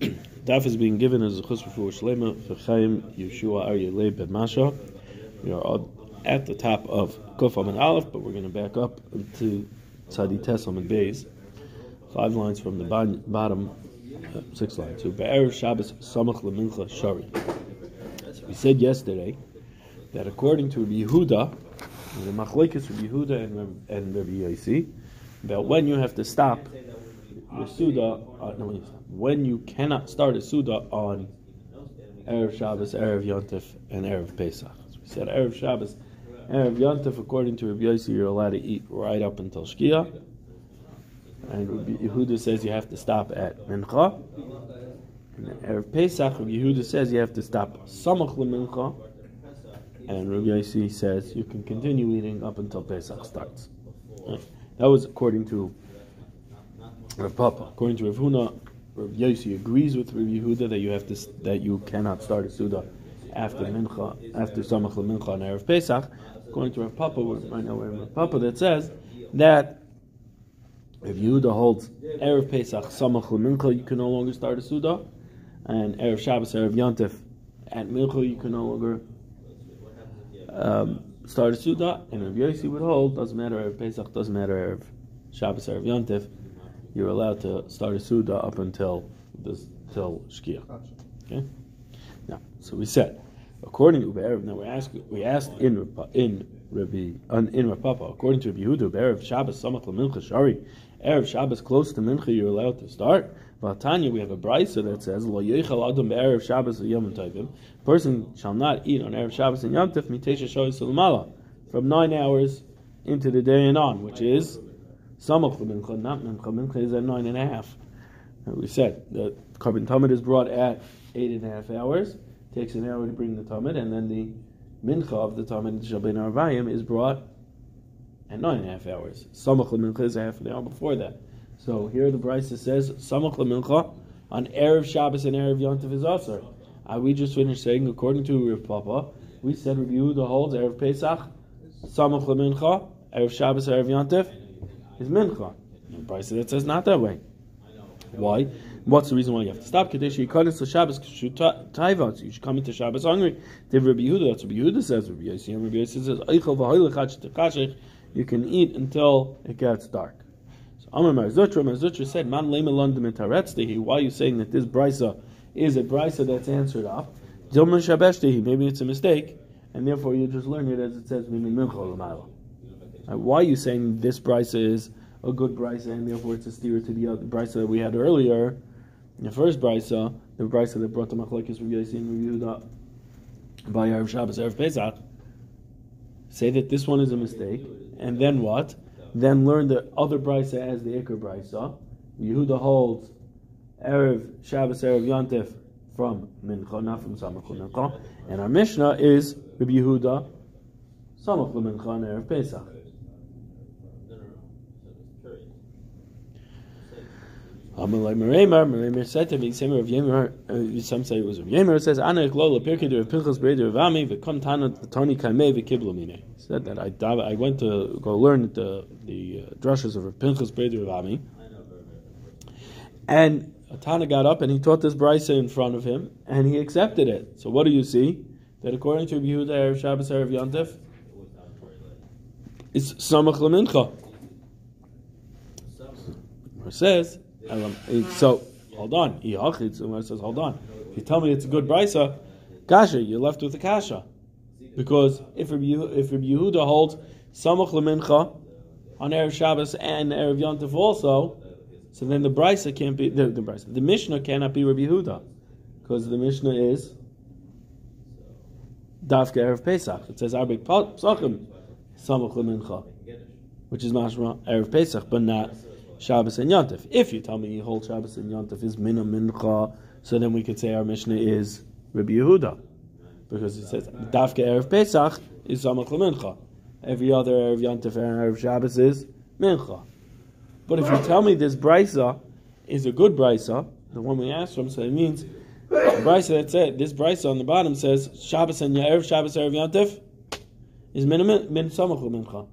Daf is being given as a chus for Shlema for Chaim Yeshua Aryeh Masha. We are at the top of Kuf and Aleph, but we're going to back up to Tzadi Tesam and Beis. Five lines from the bottom, uh, six lines. So Be'er Shabbos Samach Lemincha Shari. We said yesterday that according to Yehuda, the Machlekes Rabbi Yehuda and, and Rabbi Yossi, about when you have to stop your Suda, uh, no, when you cannot start a Suda on Erev Shabbos, Erev Yontif, and Erev Pesach. We said Erev Shabbos, Erev Yontif, according to Rabbi Yossi, you're allowed to eat right up until Shkia. And Rabbi Yehuda says you have to stop at Mincha. And Erev Pesach, Rabbi Yehuda says you have to stop Samach Mincha. And Rabbi Yossi says you can continue eating up until Pesach starts. That was according to Rav Papa. According to Rav Huna, Rav Yossi agrees with Rav Yehuda that you have to that you cannot start a Suda after Mincha, after Samach Mincha and Erev Pesach. According to Rav Papa, right now Rav Papa that says that if Yehuda holds Erev Pesach Samach Mincha, you can no longer start a Suda, and Erev Shabbos Erev Yantif at Mincha you can no longer um, start a Suda, and Rav Yossi would hold doesn't matter Erev Pesach, doesn't matter Erev Shabbos Erev Yantif you're allowed to start a Suda up until this till Shkia. Okay? Now, so we said, according to Be'erev, now we asked, we asked in in Rabbi in Rav Papa, according to Rabbi Yehuda, Be'erev Shabbos Samach Mincha Shari, Erev Shabbos close to Mincha, you're allowed to start. Vatanya, we have a brisa that says, Lo Yechal Adam Be'erev Shabbos Yom Tovim. Person shall not eat on Erev Shabbos and Yom Tov Mitesha Shoy Sulamala from nine hours into the day and on, which is Samach mincha, not mincha. Mincha is at nine and a half. We said the korban tamid is brought at eight and a half hours. Takes an hour to bring the tamid, and then the mincha of the tamid shabin arvayim is brought at nine and a half hours. Samach mincha is a half an hour before that. So here the Brisa says samach mincha on erev Shabbos and erev Yontif is also. Uh, we just finished saying according to Rav Papa, we said review the holds erev Pesach, samach mincha, erev Shabbos, erev Yontif is mincha. And Brisa that says not that way. Why? What's the reason why you have to stop? Kadesh Yikonis to Shabbos Taiva. You should come into Shabbos hungry. Div Rabbi Yehuda. That's what Rabbi Yehuda says. Rabbi Yossi. Rabbi Yossi says, Eichel v'hoylech You can eat until it gets dark. So Amar Mar Zutra. Marzutra said, Man lema london mitaretztehi. Why are you saying that this brisa is a brisa that's answered up? Dilman shabeshtehi. Maybe it's a mistake, and therefore you just learn it as it says, Mimin mincha l'mayla. Uh, why are you saying this brisa is a good brisa and therefore it's a steer to the other brisa that we had earlier? The first brisa, the brisa that brought the machlekes from Yossi and Yehuda by Erev Shabbos, Erev Pesach, say that this one is a mistake, and then what? Then learn the other brisa as the Iker brisa. Yehuda holds Erev Shabbos, Erev Yontif from Mincha, not from Samach Mincha, and our Mishnah is Rabbi Yehuda Samach Mincha and Erev Pesach. Said to me, of some say it was of Yemer, says, Ana Eklola Pirkin de Pinchas Breder of Ami, Vikon Tana Kaimei Vikiblamine. He said that I, I went to go learn the, the uh, drushes of Pinchas Breder of Ami. And Tana got up and he taught this brisa in front of him, and he accepted it. So what do you see? That according to Yehuda, Erev Shabbos, Erev Yontif, it's Samach Lamincha. It says, Um, so hold on. He says, hold on. If you tell me it's a good brisa, kasha, you're left with a kasha, because if Rabbi, if Rabbi Yehuda holds samach lemincha on erev Shabbos and erev Yontif also, so then the brisa can't be the, the brisa. The Mishnah cannot be Rabbi Yehuda, because the Mishnah is Dafka erev Pesach. It says arbek psachim samach lemincha, which is mashma erev Pesach, but not Shabbos and Yontif. If you tell me you hold Shabbos and Yontif is Mina Mincha, so then we could say our Mishnah is Rabbi Yehuda. Because it says, Dafka Erev Pesach is Samach Mincha. Every other Erev Yontif and Erev Shabbos is Mincha. But if you tell me this Brisa is a good Brisa, the one we asked from, so it means Brisa that said, this Brisa on the bottom says, Shabbos and Erev Shabbos Erev Yontif is Min Samach Mincha.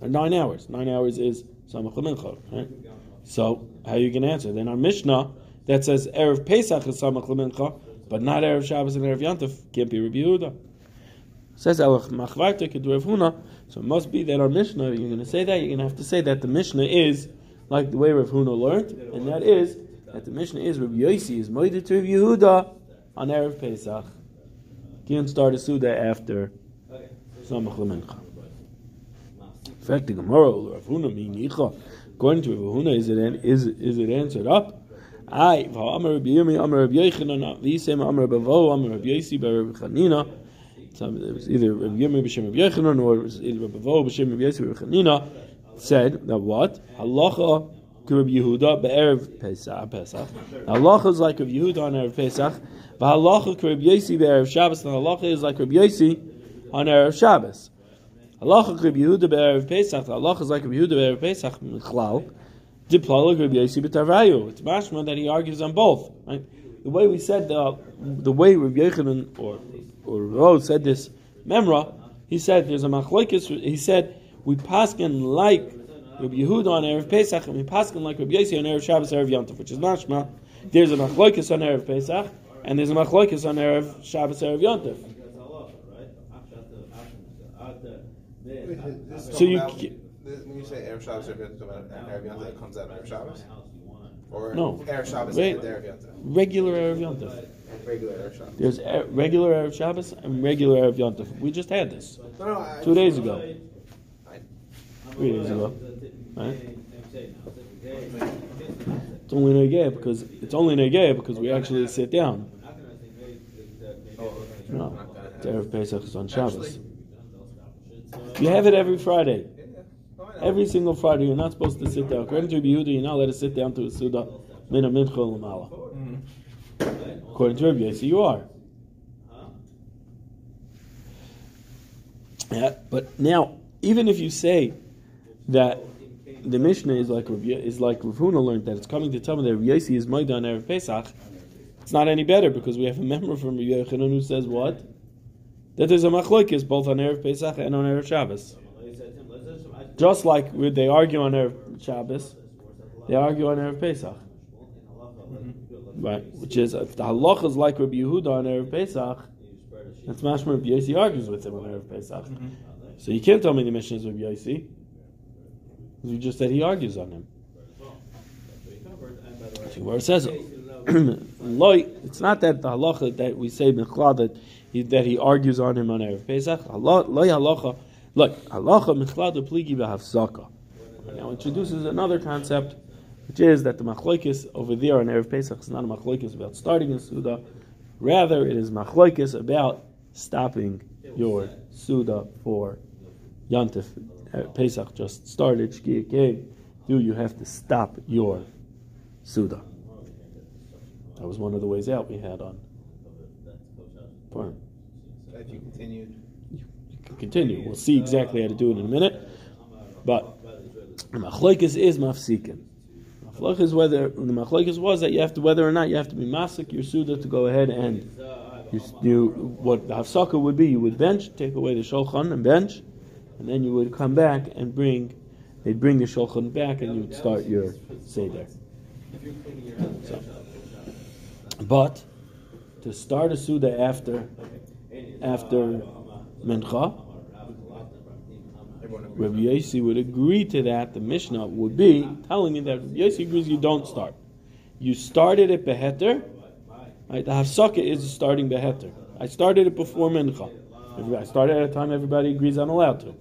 Uh, nine hours. Nine hours is Samach Mincha, right? So how are you going to answer? Then our Mishnah that says Erev Pesach is Samach Lemincha, but not Erev Shabbos and Erev Yantif, can't be Rabbi Yehuda. Says Elach Machvarte Kedu Huna, so it must be that our Mishnah, you're going to say that, you're going to have to say that the Mishnah is like the way Rav Huna learned, and that is that the Mishnah is Rabbi Yossi is Moed to Rabbi Yehuda on Erev Pesach. Can't start a Suda after Samach Lemincha. Fact, the Gemara, Rav Minicha, according to Rav Huna, is it, is, is it answered up? I, Amar Rabbi Yirmi, Amar Rabbi Yechanan, Visem, Amar Rabbi Vo, Amar Rabbi Yossi, Rabbi Chanina, it was either Rabbi Yirmi b'Shem Rabbi Yechanan or was either Rabbi Vo b'Shem Rabbi Yossi, Rabbi Chanina, said that what? Halacha Rabbi Yehuda be'erev Pesach. Pesach. Halacha is like Rabbi Yehuda on erev Pesach. Halacha Rabbi Yossi be'erev Shabbos. And halacha is like Rabbi Yossi on erev Shabbos. Halacha Rabbi Yehuda be'erev Pesach. Halacha is like Yehuda be'erev Pesach. Michlal. Diplala Rabbi Yossi b'Tarvayu. It's mashma that he argues on both. Right? The way we said the the way Rabbi Yechanan or or Ro said this memra, he said there's a machlokes. He said we paskin like Rabbi Yehuda on Erev Pesach, and we paskin like Rabbi Yossi on Erev Shabbos, Erev Yontif, which is mashma. There's a machlokes on Erev Pesach, and there's a machlokes on Erev Shabbos, Erev Yontif. So you. When you say Erev Shabbos, Erev uh, Yontif, it comes out of Erev Shabbos? Or No. Erev Shabbos Wait. and Erev Yontif? Regular Erev Yontif. And regular Erev Shabbos? There's e- regular Erev Shabbos and regular Erev Yontif. We just had this No, no, I- two days ago, I- three days ago. Right? It's only negay because it's only negay because we actually sit down. No, it's Erev Pesach is on Shabbos. You have it every Friday. Every single Friday, you're not supposed to sit down. According to Yehuda, you're not allowed to sit down to a Suda Mina Mincha Lamala. According to Rabbi Yossi, you are. Yeah, but now, even if you say that the Mishnah is like is like Rav Huna learned that it's coming to tell me that Rabbi Yossi is Maida on Erev Pesach, it's not any better because we have a member from Rabbi Yochanan who says what? That there's a machlokes both on Erev Pesach and on Erev Shabbos. Just like they argue on Erev Shabbos, they argue on Erev Pesach. Right, which is if the halach is like Rabbi Yehuda on Erev Pesach, that's mashma Rabbi Yossi argues with him on Erev Pesach. Mm-hmm. So you can't tell me the Mishnah is Rabbi Yossi. You just said he argues on him. See where it says it's not that the halacha that we say Mechla that he, that he argues on him on Erev Pesach. Look halacha pligi. Now introduces another concept, which is that the machlokes over there on Erev Pesach is not a machlokes about starting a suda, rather it is machlokes about stopping your suda for Yantif. Pesach just started, came. Do you have to stop your suda? That was one of the ways out we had on Purim. You continued. You can continue. We'll see exactly how to do it in a minute. But the machlokes is mafsikin. Machlokes whether the machlokes was that you have to whether or not you have to be masik your suda to go ahead and you, you what the hafsaka would be you would bench take away the shulchan and bench and then you would come back and bring they'd bring the shulchan back and you would start your seder. So, but to start a suda after after mincha. Rabbi Yossi would agree to that. The Mishnah would be telling you that Rabbi Yossi agrees you don't start. You started it beheter. Right? The hafsaka is starting beheter. I started it before mincha. I started at a time everybody agrees I'm allowed to.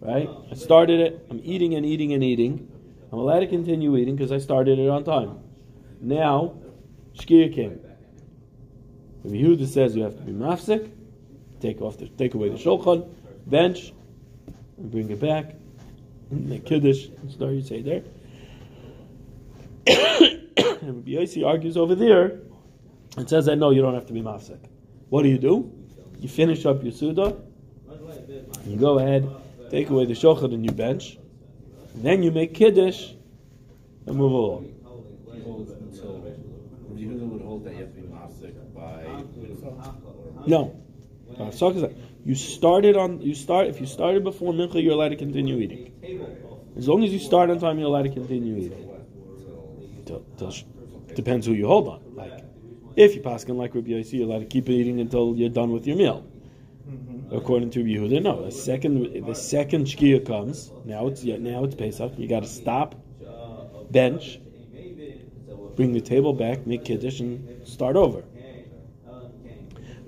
Right? I started it. I'm eating and eating and eating. I'm allowed to continue eating because I started it on time. Now, Shkia came. Rabbi Yehuda says you have to be mafsik, take off the, take away the shulchan, bench, and bring it back, and make kiddush, and start your seder. and Rabbi Yossi argues over there and says that no, you don't have to be mafsik. What do you do? You finish up your suda, you go ahead, take away the shulchan and you bench, and then you make kiddush, and move along. He holds until Yehuda would hold that you have to be masik by mincha. No. Hafsaka you started on you start if you started before mincha, you're allowed to continue eating. As long as you start on time, you're allowed to continue eating. Till, till, Depends who you hold on. Like, if you pass like Rabbi Yossi, you're allowed to keep eating until you're done with your meal. Mm-hmm. According to Yehuda, no. The second the second shkia comes, now it's yeah, now it's Pesach. You got to stop, bench, bring the table back, make kiddush, and start over.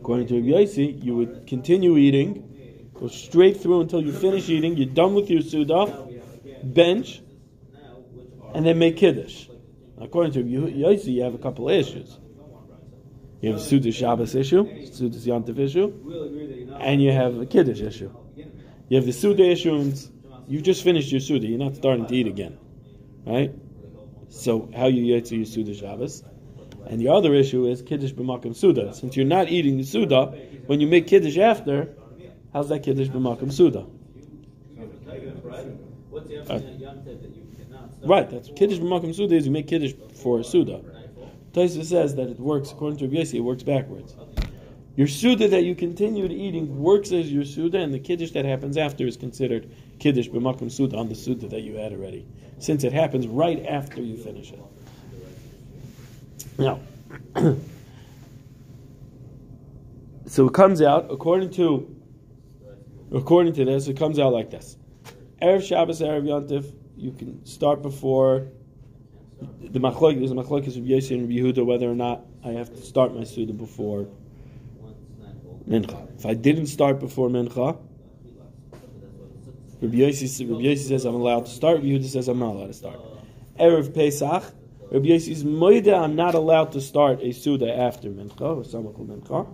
According to Yossi, you would continue eating, go straight through until you finish eating. You're done with your suda, bench, and then make kiddush. According to Yossi, you have a couple of issues. You have a Suda Shabbos issue, Suda Yantif issue, and you have a Kiddush issue. You have the Suda issue, and you just finished your Suda. You're not starting to eat again, right? So how you yetzer your Suda Shabbos? And the other issue is Kiddush b'makom Suda. Since you're not eating the Suda, when you make Kiddush after, how's that Kiddush b'makom Suda? Uh, right, that's Kiddush b'makom Suda is you make Kiddush for a Suda. Taisa says that it works according to Rabbi it works backwards. Your suda that you continued eating works as your suda, and the kiddush that happens after is considered kiddush b'makom suda on the suda that you had already, since it happens right after you finish it. Now, so it comes out according to according to this, it comes out like this: erev Shabbos, erev Yontif, you can start before the machlok there's a machlok is Rabbi Yossi and Yehuda whether or not I have to start my suda before mincha. If I didn't start before mincha, Rabbi Rabbi Yossi says I'm allowed to start. Rabbi Yehuda says I'm not allowed to start. Erev Pesach, Rabbi Yossi's moida I'm not allowed to start a suda after mincha or mincha.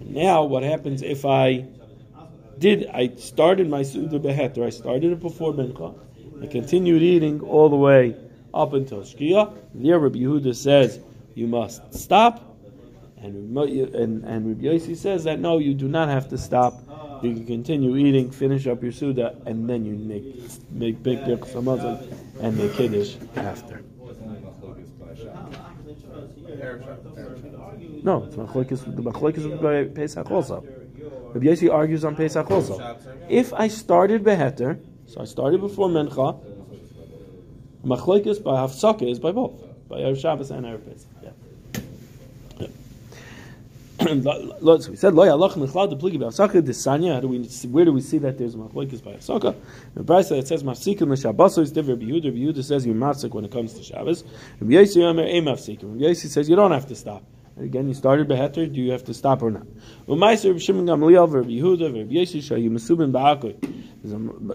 And now what happens if I did I started my suda beheter? I started it before mincha. I continued eating all the way up until Shkia. There, Rabbi Yehuda says you must stop, and and and Rabbi Yossi says that no, you do not have to stop. You can continue eating, finish up your suda, and then you make make big birchas and make kiddush after. No, it's machlokes. The machlokes is by Pesach also. Rabbi Yossi argues on Pesach also. If I started beheter, so I started before Mincha. Machlokes by Hafsaka is by both, by Erev Shabbos and Erev Pesach. So we said, "Lo yalach mechlad pligi b'Hafsaka desanya." How do we? Where do we see that there's machlokes by Hafsaka? The Brisa it says mafsikim l'shabbasos is different. Rabbi Yehuda, says you mafsik when it comes to Shabbos. Rabbi Yossi Yomer ein mafsikim. Rabbi Yossi says you don't have to stop. Again, you started beheter. Do you have to stop or not? U'maiser Shimon Gamliel Rabbi Yehuda Rabbi Yossi shayu mesubin ba'akoy.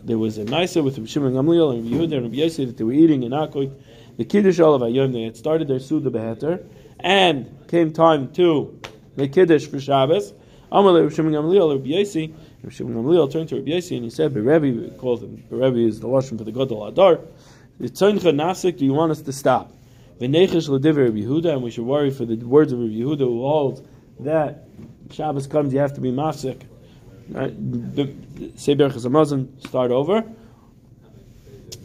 There was a nicer with Rabbi Shimon Gamliel and Rabbi Yehuda and Rabbi Yossi that they were eating in Akoy. The Kiddush of Ayom, they had started their Suda beheter, and came time to make Kiddush for Shabbos. Amalei Rabbi Shimon Gamliel Rabbi Yossi. Rabbi Shimon Gamliel turned to Rabbi Yossi and he said, "Berebi called him. Berebi is the lashon for the god Gadol Adar. Tzoncha nafsik. Do you want us to stop?" V'nechesh l'diver Rabbi Yehuda, and we should worry for the words of Rabbi Yehuda who holds that Shabbos comes, you have to be mafsik. Say Berachas Hamazon, start over.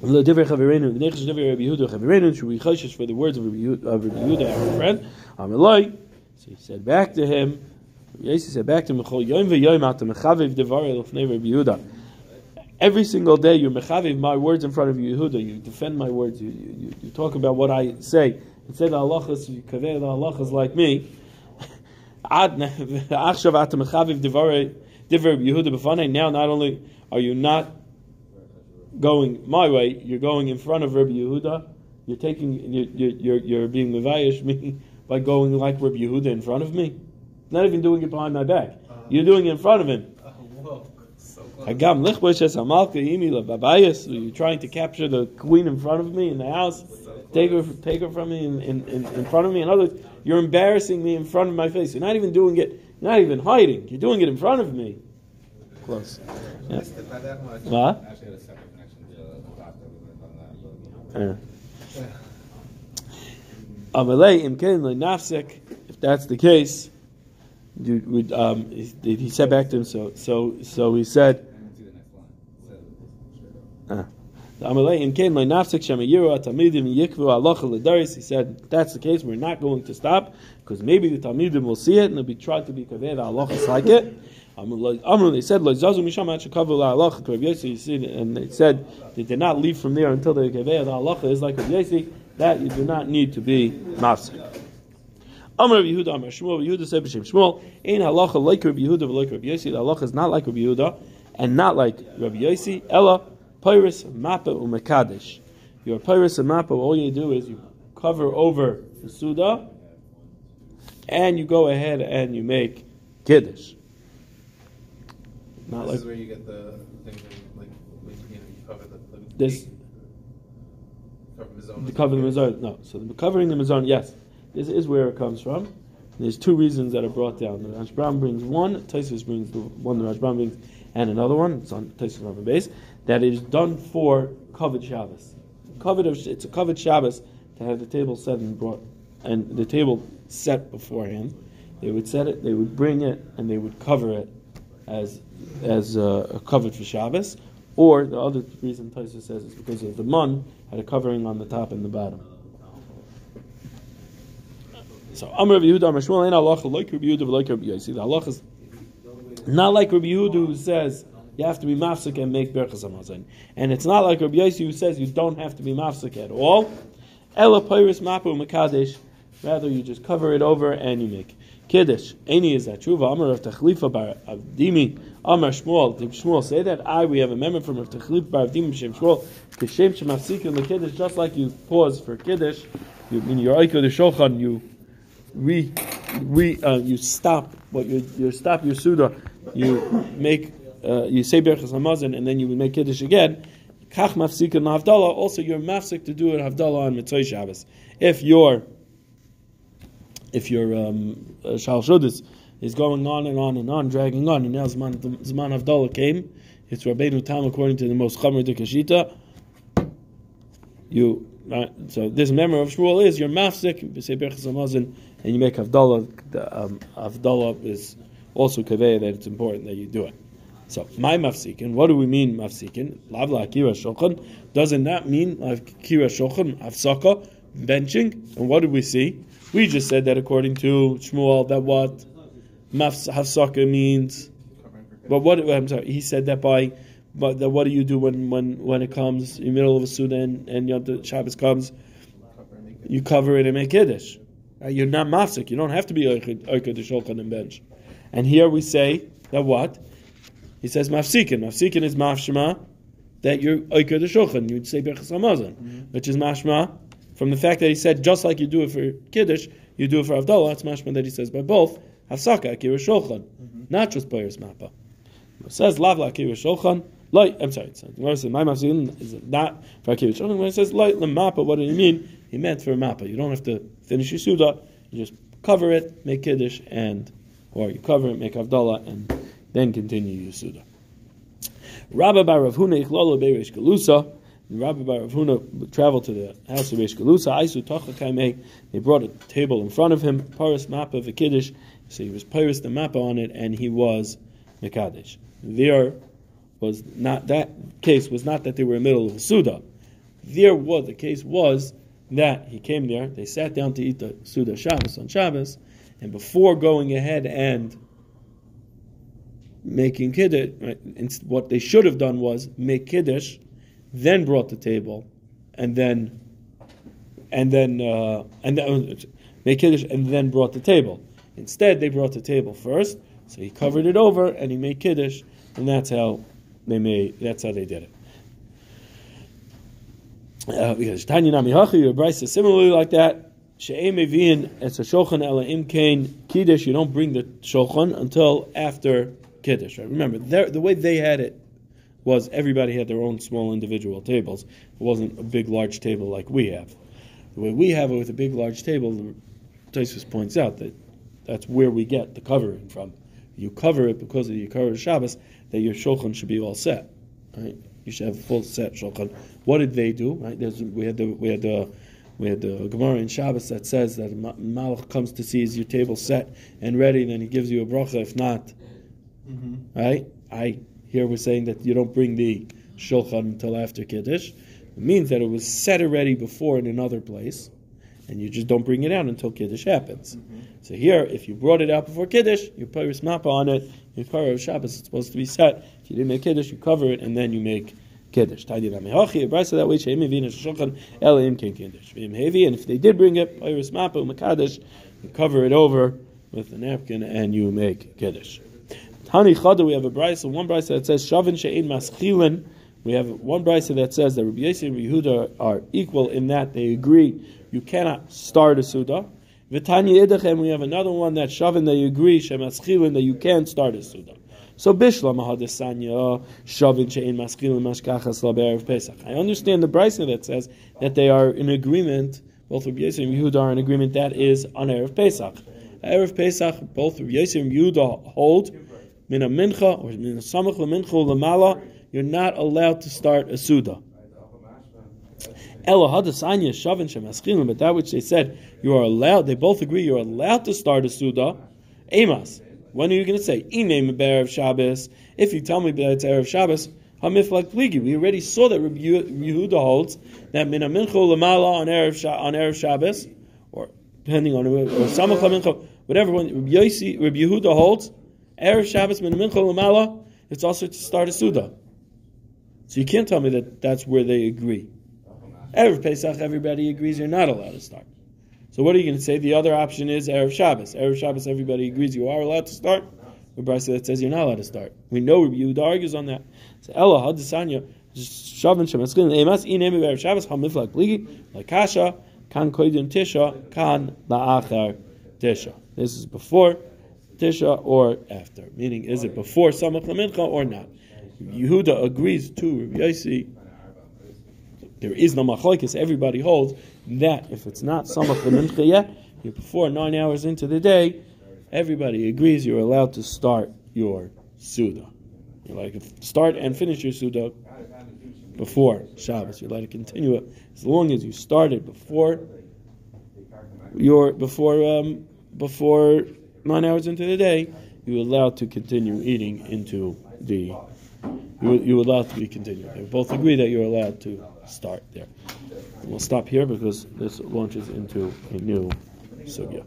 L'diver chavirenu, l'diver Rabbi Yehuda chavirenu, should we choshesh for the words of Rabbi Yehuda, our friend. Amalai. So he said back to him. Yossi said back to him. Every single day, you're mechaviv my words in front of you, Yehuda. You defend my words. You, you, you talk about what I say. Say the halachas, you kaveh the halachas like me. Now, not only are you not going my way, you're going in front of Rabbi Yehuda. You're taking, you're, you're, you're being mevayish me by going like Rabbi Yehuda in front of me. Not even doing it behind my back. You're doing it in front of him. Hagam lichboshes hamalka imi babayas. You're trying to capture the queen in front of me in the house. Take her, take her from me in, in, in, front of me. In other words, you're embarrassing me in front of my face. You're not even doing it. Not even hiding. You're doing it in front of me. Close. Yeah. What? If that's the case, would, um, he, said back to him. So, so, so he said. Ledaris. He said that's the case. We're not going to stop because maybe the talmidim will see it and they'll be trying to be kaveh halachas like it. Amrun, they said, and they said they did not leave from there until the Kaveh Halacha is like Rav Yossi, that you do not need to be mafsik. Amar of Yehuda, Amar Shmuel, Rabbi Yehuda said b'shem Shmuel, Ein halacha like Rabbi Yehuda v'like Rabbi Yossi. The halacha is not like Rabbi Yehuda and not like Rabbi Yossi. Ella pyrus mappa umekadesh. Your pyrus and mappa, all you do is you cover over the suda, and you go ahead and you make kiddush. Not This like is where you get the thing like, when, you know, you cover the, the this. The covering the mizarn, no. So the covering the mizarn, yes, this is where it comes from. There's two reasons that are brought down. The Rashbam brings one, Taisus brings the one the Rashbam brings, and another one. It's on Taisus the base that is done for covered Shabbos. Covered of, it's a covered Shabbos to have the table set and brought, and the table set beforehand. They would set it, they would bring it, and they would cover it as as uh, covered for Shabbos. Or the other reason Taisa says is because of the mun had a covering on the top and the bottom. So Amr Rabbi Yehuda, Amr Shmuel, like Rabbi Yehuda, like Rabbi Yossi. The halacha is not like Rabbi Yehuda who says you have to be mafsik and make berachas hamazon, and it's not like Rabbi Yossi who says you don't have to be mafsik at all. Ela pyrus mapu makadesh. Rather, you just cover it over and you make kiddush. Any is that true? Amar of Tachlifa bar Avdimi. Amar Shmuel. Did Shmuel say that? I. We have a member from Rav Tachlifa bar Avdimi Shem Shmuel. Kishem shemafsikin the kiddush. Just like you pause for kiddush, you mean your oiko the shochan. You re, re uh, you stop what you you stop your suda. You make uh, you say berachas hamazon and then you make kiddush again. Kach mafsikin havdalah. Also, you're mafsik to do it havdalah on mitzvah Shabbos. If you're if your um, shal is going on and on and on, dragging on, and now Zman, Zman Havdalah came, it's Rabbeinu Tam according to the most Chamer de Kashita. You right, so this memory of Shmuel is your mafsik, you say and you make Havdalah. The um, is also kaveya that it's important that you do it. So my mafsikin, what do we mean mafsikin? Lavla akira shochan doesn't that mean like akira shochan afsaka benching? And what do we see? We just said that according to Shmuel that what mafs hafsaka means. But what I'm sorry, he said that by but that what do you do when when when it comes in the middle of a suda and, and Yom Tov Shabbos comes, you cover it and make kiddush. Uh, You're not mafsik. You don't have to be oikad the shulchan and bench. And here we say that what he says mafsikin. Mafsikin is mafshma that you're oikad the shulchan. You'd say berchas hamazon, which is mashma from the fact that he said just like you do it for kiddush, you do it for avdallah. It's mashma that he says by both hafsaka akira shulchan, mm-hmm. not just bayers mappa. It says lavla akira shulchan. Light, I'm sorry. It says my mafsikin is not for akira shulchan. When it says light mappa, what do you mean? He meant for mappa. You don't have to finish your suda. You just cover it, make kiddush, and or you cover it, make avdallah, and then continue your suda. Rabbi Bar Rav Huna Ichlolo Beirish Galusa. Rabbi Bar Huna traveled to the house of Reish Galusa. They brought a table in front of him. Paris Mappa Kiddush. So he was Paris the Mappa on it, and he was Mekadesh. There was not that case was not that they were in the middle of a Suda. There was the case was that he came there. They sat down to eat the Suda Shabbos on Shabbos, and before going ahead and making kiddush, right, what they should have done was make kiddush, then brought the table, and then, and then, uh, and then make kiddush, and then brought the table. Instead, they brought the table first, so he covered it over, and he made kiddush, and that's how they made. That's how they did it. Uh, because Tanya Nami Hachi, Bryce is similarly like that. She'em Evin, it's a shochan ela im kain kiddush. You don't bring the shochan until after kiddush. Right? Remember, the way they had it was everybody had their own small individual tables. It wasn't a big, large table like we have. The way we have it with a big, large table, the Tosfos points out that that's where we get the covering from. You cover it because of the Yikar Shabbos that your shulchan should be all set. Right? You should have a full set shulchan. What did they do? Right? There's, we had the we had the we had the Gemara in Shabbos that says that Ma- Malach comes to see is your table set and ready, then he gives you a bracha. If not, mm-hmm. right? I here we're saying that you don't bring the shulchan until after kiddush. It means that it was set already before in another place, and you just don't bring it out until kiddush happens. Mm-hmm. So here, if you brought it out before kiddush, you put your mappa on it. Your of Shabbos it's supposed to be set. If you didn't make kiddush, you cover it, and then you make kiddush. Tadi lamehachi, brisa that way, sheim mevin shulchan elim ken kiddush. Vim heavy, and if they did bring it, iris mapu makadosh, you cover it over with a napkin and you make kiddush. Tani chada, we have a brisa, one brisa that says shavin she'in maschilin. We have one brisa that says that Rabbi Yossi and Rabbi Yehuda are equal in that they agree you cannot start a suda. V'tanya idachem, we have another one that shavin that you agree shemaschilin that you can start a suda. So Bishla hadesanya shavin she'in maschilin mashkachas laberev pesach. I understand the brisa that says that they are in agreement. Both Rabbi Yossi and Yehuda are in agreement that is on erev Pesach. Erev Pesach, both Rabbi Yossi and Yehuda hold min a mincha or min a samach lemincha lamala. You're not allowed to start a suda. Ela hadasanya shavin shemaschilin, but that which they said you are allowed. They both agree you're allowed to start a suda. Amos. When are you going to say iname bear of Shabbos? If you tell me that it's erev Shabbos, hamiflak. We already saw that Yehuda holds that min mincha lamala on erev on erev Shabbos, or depending on or samach mincha, whatever. When Rabbi Yehuda holds erev Shabbos min mincha lamala, it's also to start a suda. So you can't tell me that that's where they agree. Erev Pesach, everybody agrees you're not allowed to start. So what are you going to say? The other option is Erev Shabbos. Erev Shabbos, everybody agrees you are allowed to start. The Brisa that says you're not allowed to start. We know Yehuda argues on that. So Ella Hadisanya Shavin Shemaskin Emas Inemi Erev Shabbos Hamiflak Bligi Lakasha Kan Koidin Tisha Kan La'achar Tisha. This is before Tisha or after. Meaning, is it before Samach Lamincha or not? Yehuda agrees to Rabbi Yossi. There is no machlokes. Everybody holds that if it's not samach the yet, you're before nine hours into the day. Everybody agrees you're allowed to start your suda. You're like start and finish your suda before Shabbos. You're allowed to continue it as long as you started before your before um, before nine hours into the day. You're allowed to continue eating into the you, you're allowed to be continued. They both agree that you're allowed to start there. We'll stop here because this launches into a new sugya.